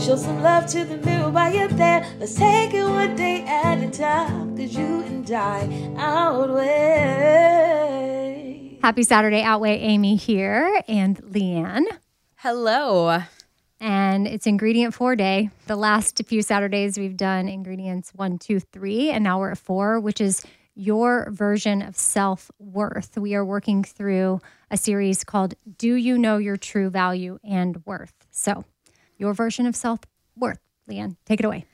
Show some love to the mirror while you're there. Let's take it one day at a time. Cause you and I outweigh. Happy Saturday, Outweigh Amy here and Leanne. Hello. And it's ingredient four day. The last few Saturdays we've done ingredients one, two, three, and now we're at four, which is your version of self worth. We are working through a series called Do You Know Your True Value and Worth? So, your version of self worth. Leanne, take it away.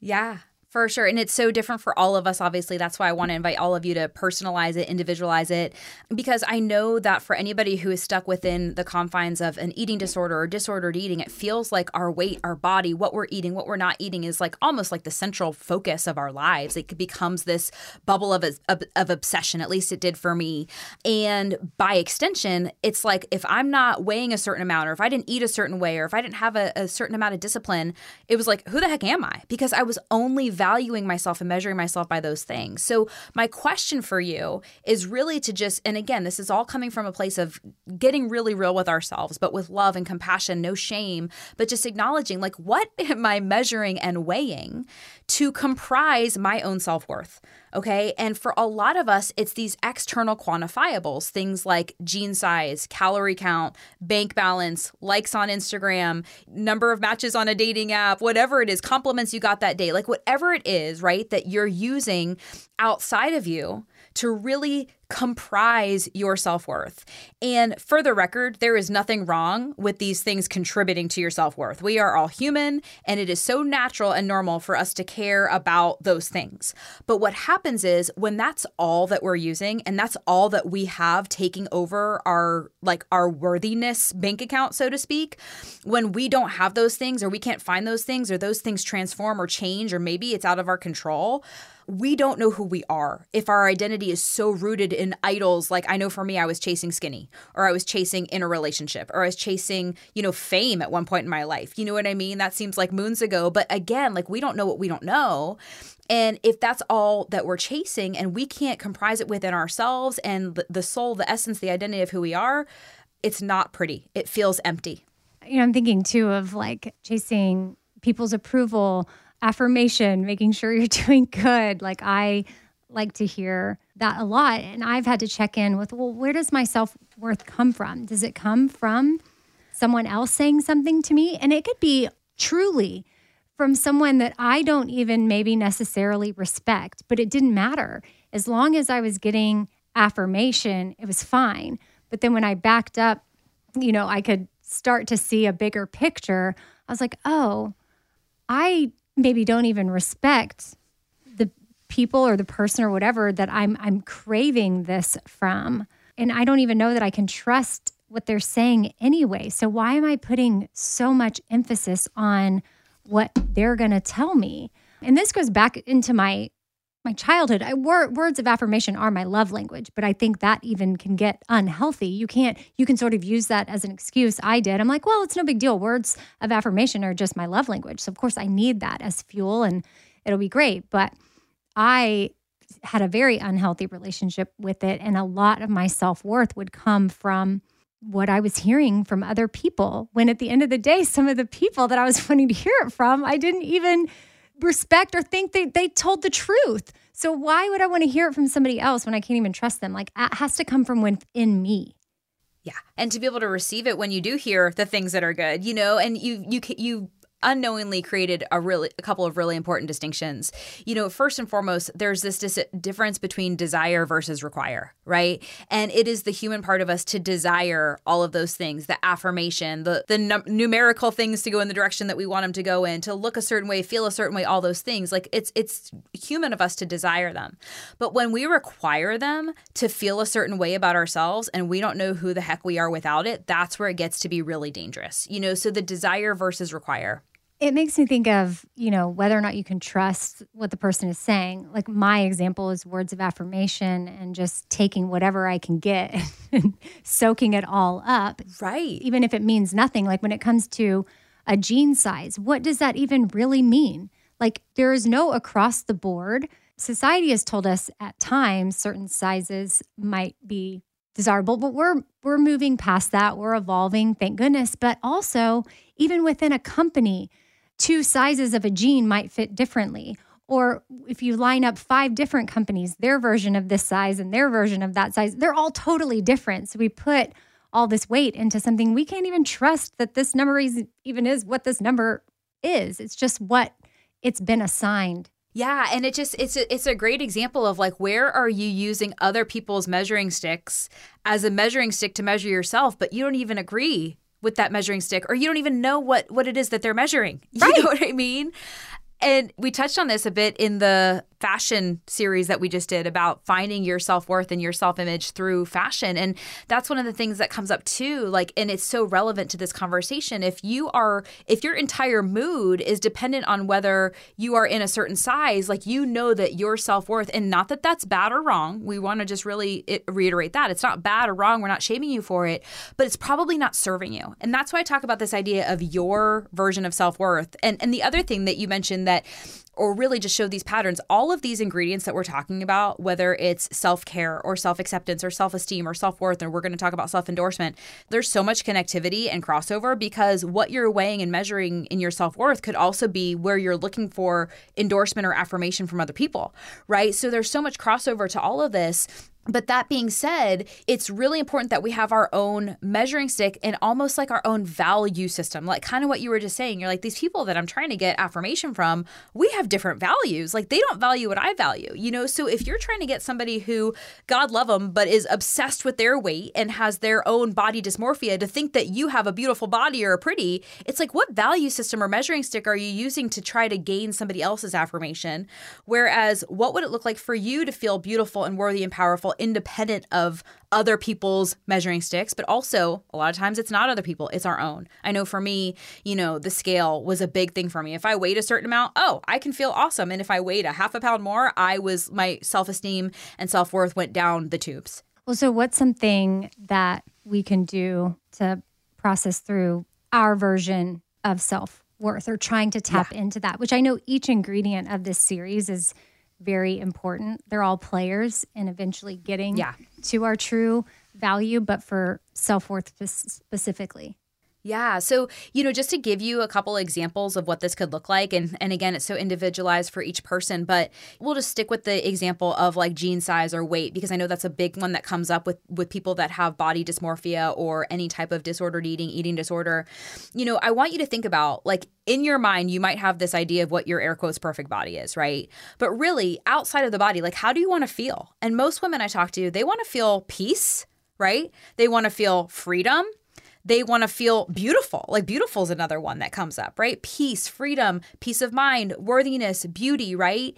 Yeah. For sure. And it's so different for all of us, obviously. That's why I want to invite all of you to personalize it, individualize it, because I know that for anybody who is stuck within the confines of an eating disorder or disordered eating, it feels like our weight, our body, what we're eating, what we're not eating is like almost like the central focus of our lives. It becomes this bubble of, of, of obsession. At least it did for me. And by extension, it's like if I'm not weighing a certain amount, or if I didn't eat a certain way, or if I didn't have a, a certain amount of discipline, it was like, who the heck am I? Because I was only valuing myself and measuring myself by those things. So, my question for you is really to just, and again, this is all coming from a place of getting really real with ourselves, but with love and compassion, no shame, but just acknowledging, like, what am I measuring and weighing to comprise my own self worth? Okay. And for a lot of us, it's these external quantifiables, things like jean size, calorie count, bank balance, likes on Instagram, number of matches on a dating app, whatever it is, compliments you got that day, like whatever it is, right, that you're using outside of you to really comprise your self worth. And for the record, there is nothing wrong with these things contributing to your self worth. We are all human, and it is so natural and normal for us to care about those things. But what happens is when that's all that we're using and that's all that we have taking over our like our worthiness bank account so to speak, when we don't have those things or we can't find those things or those things transform or change or maybe it's out of our control, we don't know who we are if our identity is so rooted in idols. Like i know for me i was chasing skinny or i was chasing in a relationship or i was chasing you know fame at one point in my life. You know what i mean? That seems like moons ago. But again like we don't know what we don't know. And if that's all that we're chasing and we can't comprise it within ourselves and the soul the essence the identity of who we are it's not pretty. It feels empty. You know i'm thinking too of like chasing people's approval affirmation, making sure you're doing good. Like I like to hear that a lot. And I've had to check in with, well, where does my self worth come from? Does it come from someone else saying something to me? And it could be truly from someone that I don't even maybe necessarily respect, but it didn't matter. As long as I was getting affirmation, it was fine. But then when I backed up, you know, I could start to see a bigger picture I was like, oh, I maybe don't even respect the people or the person or whatever that I'm I'm craving this from. And I don't even know that I can trust what they're saying anyway. So why am I putting so much emphasis on what they're going to tell me? And this goes back into my my childhood. I, wor- words of affirmation are my love language, but I think that even can get unhealthy. You can't. You can sort of use that as an excuse. I did. I'm like, well, it's no big deal. Words of affirmation are just my love language. So of course I need that as fuel, and it'll be great. But I had a very unhealthy relationship with it, and a lot of my self worth would come from what I was hearing from other people. When at the end of the day, some of the people that I was wanting to hear it from, I didn't even respect or think they, they told the truth. So why would I want to hear it from somebody else when I can't even trust them? Like it has to come from within me. Yeah, and to be able to receive it when you do hear the things that are good, you know, and you you you unknowingly created a really a couple of really important distinctions. You know, first and foremost, there's this dis- difference between desire versus require, right? And it is the human part of us to desire all of those things, the affirmation, the the num- numerical things to go in the direction that we want them to go in, to look a certain way, feel a certain way, all those things. Like it's it's human of us to desire them. But when we require them to feel a certain way about ourselves and we don't know who the heck we are without it, that's where it gets to be really dangerous. You know, so the desire versus require. It makes me think of, you know, whether or not you can trust what the person is saying. Like my example is words of affirmation and just taking whatever I can get and soaking it all up. Right. Even if it means nothing. Like when it comes to a jean size, what does that even really mean? Like there is no across the board. Society has told us at times certain sizes might be desirable, but we're we're moving past that. We're evolving, thank goodness. But also, even within a company, two sizes of a jean might fit differently. Or if you line up five different companies, their version of this size and their version of that size, they're all totally different. So we put all this weight into something we can't even trust that this number is, even is what this number is. It's just what it's been assigned. Yeah, and it just it's a, it's a great example of like where are you using other people's measuring sticks as a measuring stick to measure yourself, but you don't even agree with that measuring stick or you don't even know what what it is that they're measuring. You Right. know what I mean? And we touched on this a bit in the fashion series that we just did about finding your self-worth and your self-image through fashion. And that's one of the things that comes up too. Like, and it's so relevant to this conversation. If you are, if your entire mood is dependent on whether you are in a certain size, like you know that your self-worth, and not that that's bad or wrong. We want to just really eh, reiterate that. It's not bad or wrong. We're not shaming you for it, but it's probably not serving you. And that's why I talk about this idea of your version of self-worth. And and the other thing that you mentioned that or really just show these patterns. All of these ingredients that we're talking about, whether it's self care or self acceptance or self esteem or self worth, and we're going to talk about self endorsement, there's so much connectivity and crossover because what you're weighing and measuring in your self worth could also be where you're looking for endorsement or affirmation from other people, right? So there's so much crossover to all of this. But that being said, it's really important that we have our own measuring stick and almost like our own value system. Like kind of what you were just saying. You're like, these people that I'm trying to get affirmation from, we have different values. Like they don't value what I value, you know? So if you're trying to get somebody who, God love them, but is obsessed with their weight and has their own body dysmorphia to think that you have a beautiful body or are pretty, it's like, what value system or measuring stick are you using to try to gain somebody else's affirmation? Whereas, what would it look like for you to feel beautiful and worthy and powerful, independent of other people's measuring sticks? But also, a lot of times it's not other people, it's our own. I know for me, you know, the scale was a big thing for me. If I weighed a certain amount, oh, I can feel awesome. And if I weighed a half a pound more, I was, my self esteem and self worth went down the tubes. Well, so what's something that we can do to process through our version of self worth or trying to tap into that, which I know each ingredient of this series is very important. They're all players in eventually getting Yeah. to our true value, but for self worth specifically. Yeah. So, you know, just to give you a couple examples of what this could look like, and, and again, it's so individualized for each person, but we'll just stick with the example of like jean size or weight, because I know that's a big one that comes up with, with people that have body dysmorphia or any type of disordered eating, eating disorder. You know, I want you to think about like in your mind, you might have this idea of what your air quotes perfect body is, right? But really, outside of the body, like how do you want to feel? And most women I talk to, they want to feel peace, right? They want to feel freedom they want to feel beautiful. Like beautiful is another one that comes up, right? Peace, freedom, peace of mind, worthiness, beauty, right?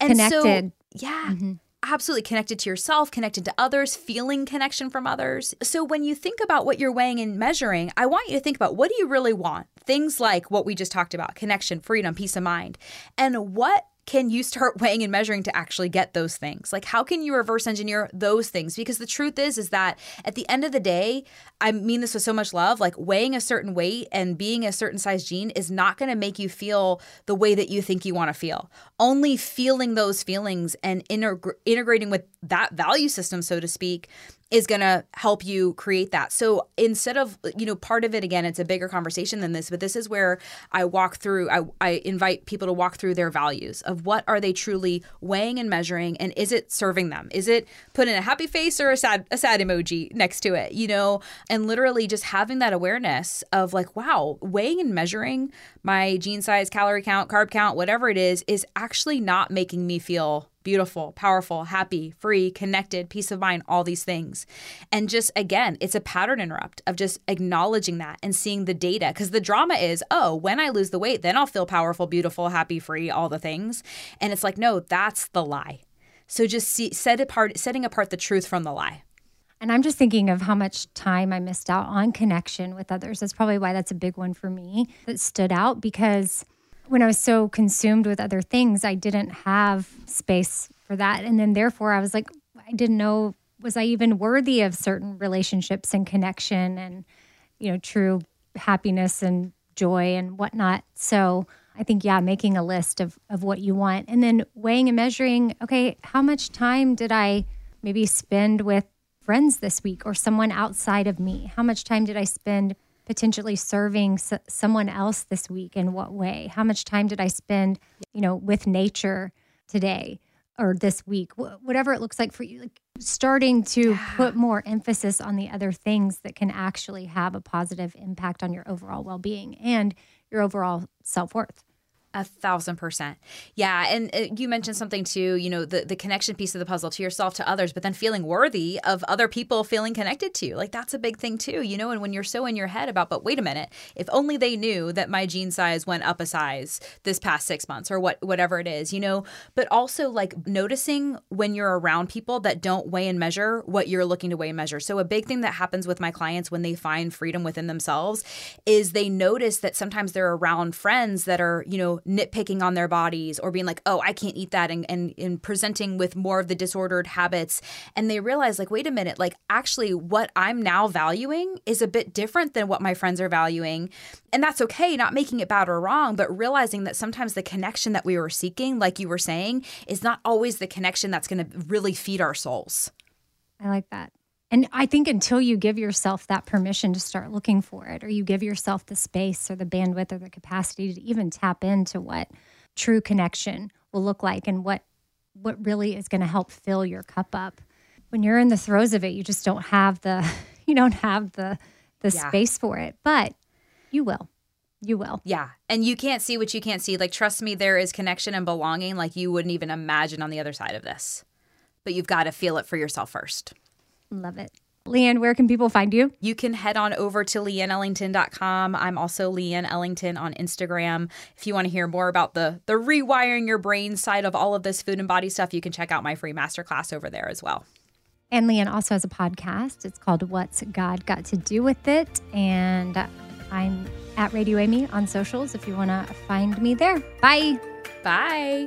And Connected. So, yeah. Mm-hmm absolutely connected to yourself, connected to others, feeling connection from others. So when you think about what you're weighing and measuring, I want you to think about what do you really want? Things like what we just talked about connection, freedom, peace of mind. And what can you start weighing and measuring to actually get those things? Like how can you reverse engineer those things? Because the truth is is that at the end of the day i mean this with so much love like weighing a certain weight and being a certain size jean is not going to make you feel the way that you think you want to feel. Only feeling those feelings and integ- integrating with that value system so to speak is going to help you create that. So instead of, you know, part of it, again, it's a bigger conversation than this, but this is where I walk through, I, I invite people to walk through their values of what are they truly weighing and measuring and is it serving them? Is it putting a happy face or a sad, a sad emoji next to it, you know, and literally just having that awareness of like, wow, weighing and measuring my jean size, calorie count, carb count, whatever it is, is actually not making me feel beautiful, powerful, happy, free, connected, peace of mind, all these things. And just again, it's a pattern interrupt of just acknowledging that and seeing the data. Because the drama is, oh, when I lose the weight, then I'll feel powerful, beautiful, happy, free, all the things. And it's like, no, that's the lie. So just see, set apart, setting apart the truth from the lie. And I'm just thinking of how much time I missed out on connection with others. That's probably why that's a big one for me that stood out because when I was so consumed with other things, I didn't have space for that. And then therefore I was like, I didn't know was I even worthy of certain relationships and connection and, you know, true happiness and joy and whatnot. So I think, yeah, making a list of, of what you want and then weighing and measuring, okay, how much time did I maybe spend with friends this week or someone outside of me? How much time did I spend potentially serving s- someone else this week in what way? How much time did i spend you know with nature today or this week? Wh- whatever it looks like for you like starting to yeah. put more emphasis on the other things that can actually have a positive impact on your overall well-being and your overall self-worth a thousand percent. Yeah. And uh, you mentioned something too, you know, the, the connection piece of the puzzle to yourself, to others, but then feeling worthy of other people feeling connected to you. Like that's a big thing too, you know, and when you're so in your head about, but wait a minute, if only they knew that my jean size went up a size this past six months or what, whatever it is, you know, but also like noticing when you're around people that don't weigh and measure what you're looking to weigh and measure. So a big thing that happens with my clients when they find freedom within themselves is they notice that sometimes they're around friends that are, you know, nitpicking on their bodies or being like, oh, I can't eat that and, and, and presenting with more of the disordered habits. And they realize, like, wait a minute, like, actually, what I'm now valuing is a bit different than what my friends are valuing. And that's okay, not making it bad or wrong, but realizing that sometimes the connection that we were seeking, like you were saying, is not always the connection that's going to really feed our souls. I like that. And I think until you give yourself that permission to start looking for it, or you give yourself the space or the bandwidth or the capacity to even tap into what true connection will look like and what what really is going to help fill your cup up. When you're in the throes of it, you just don't have the you don't have the the yeah. space for it, but you will. You will. Yeah. And you can't see what you can't see. Like trust me, there is connection and belonging like you wouldn't even imagine on the other side of this. But you've got to feel it for yourself first. Love it. Leanne, where can people find you? You can head on over to leanneellington.com. I'm also Leanne Ellington on Instagram. If you want to hear more about the the rewiring your brain side of all of this food and body stuff, you can check out my free masterclass over there as well. And Leanne also has a podcast. It's called What's God Got to Do with It? And I'm at Radio Amy on socials if you want to find me there. Bye. Bye.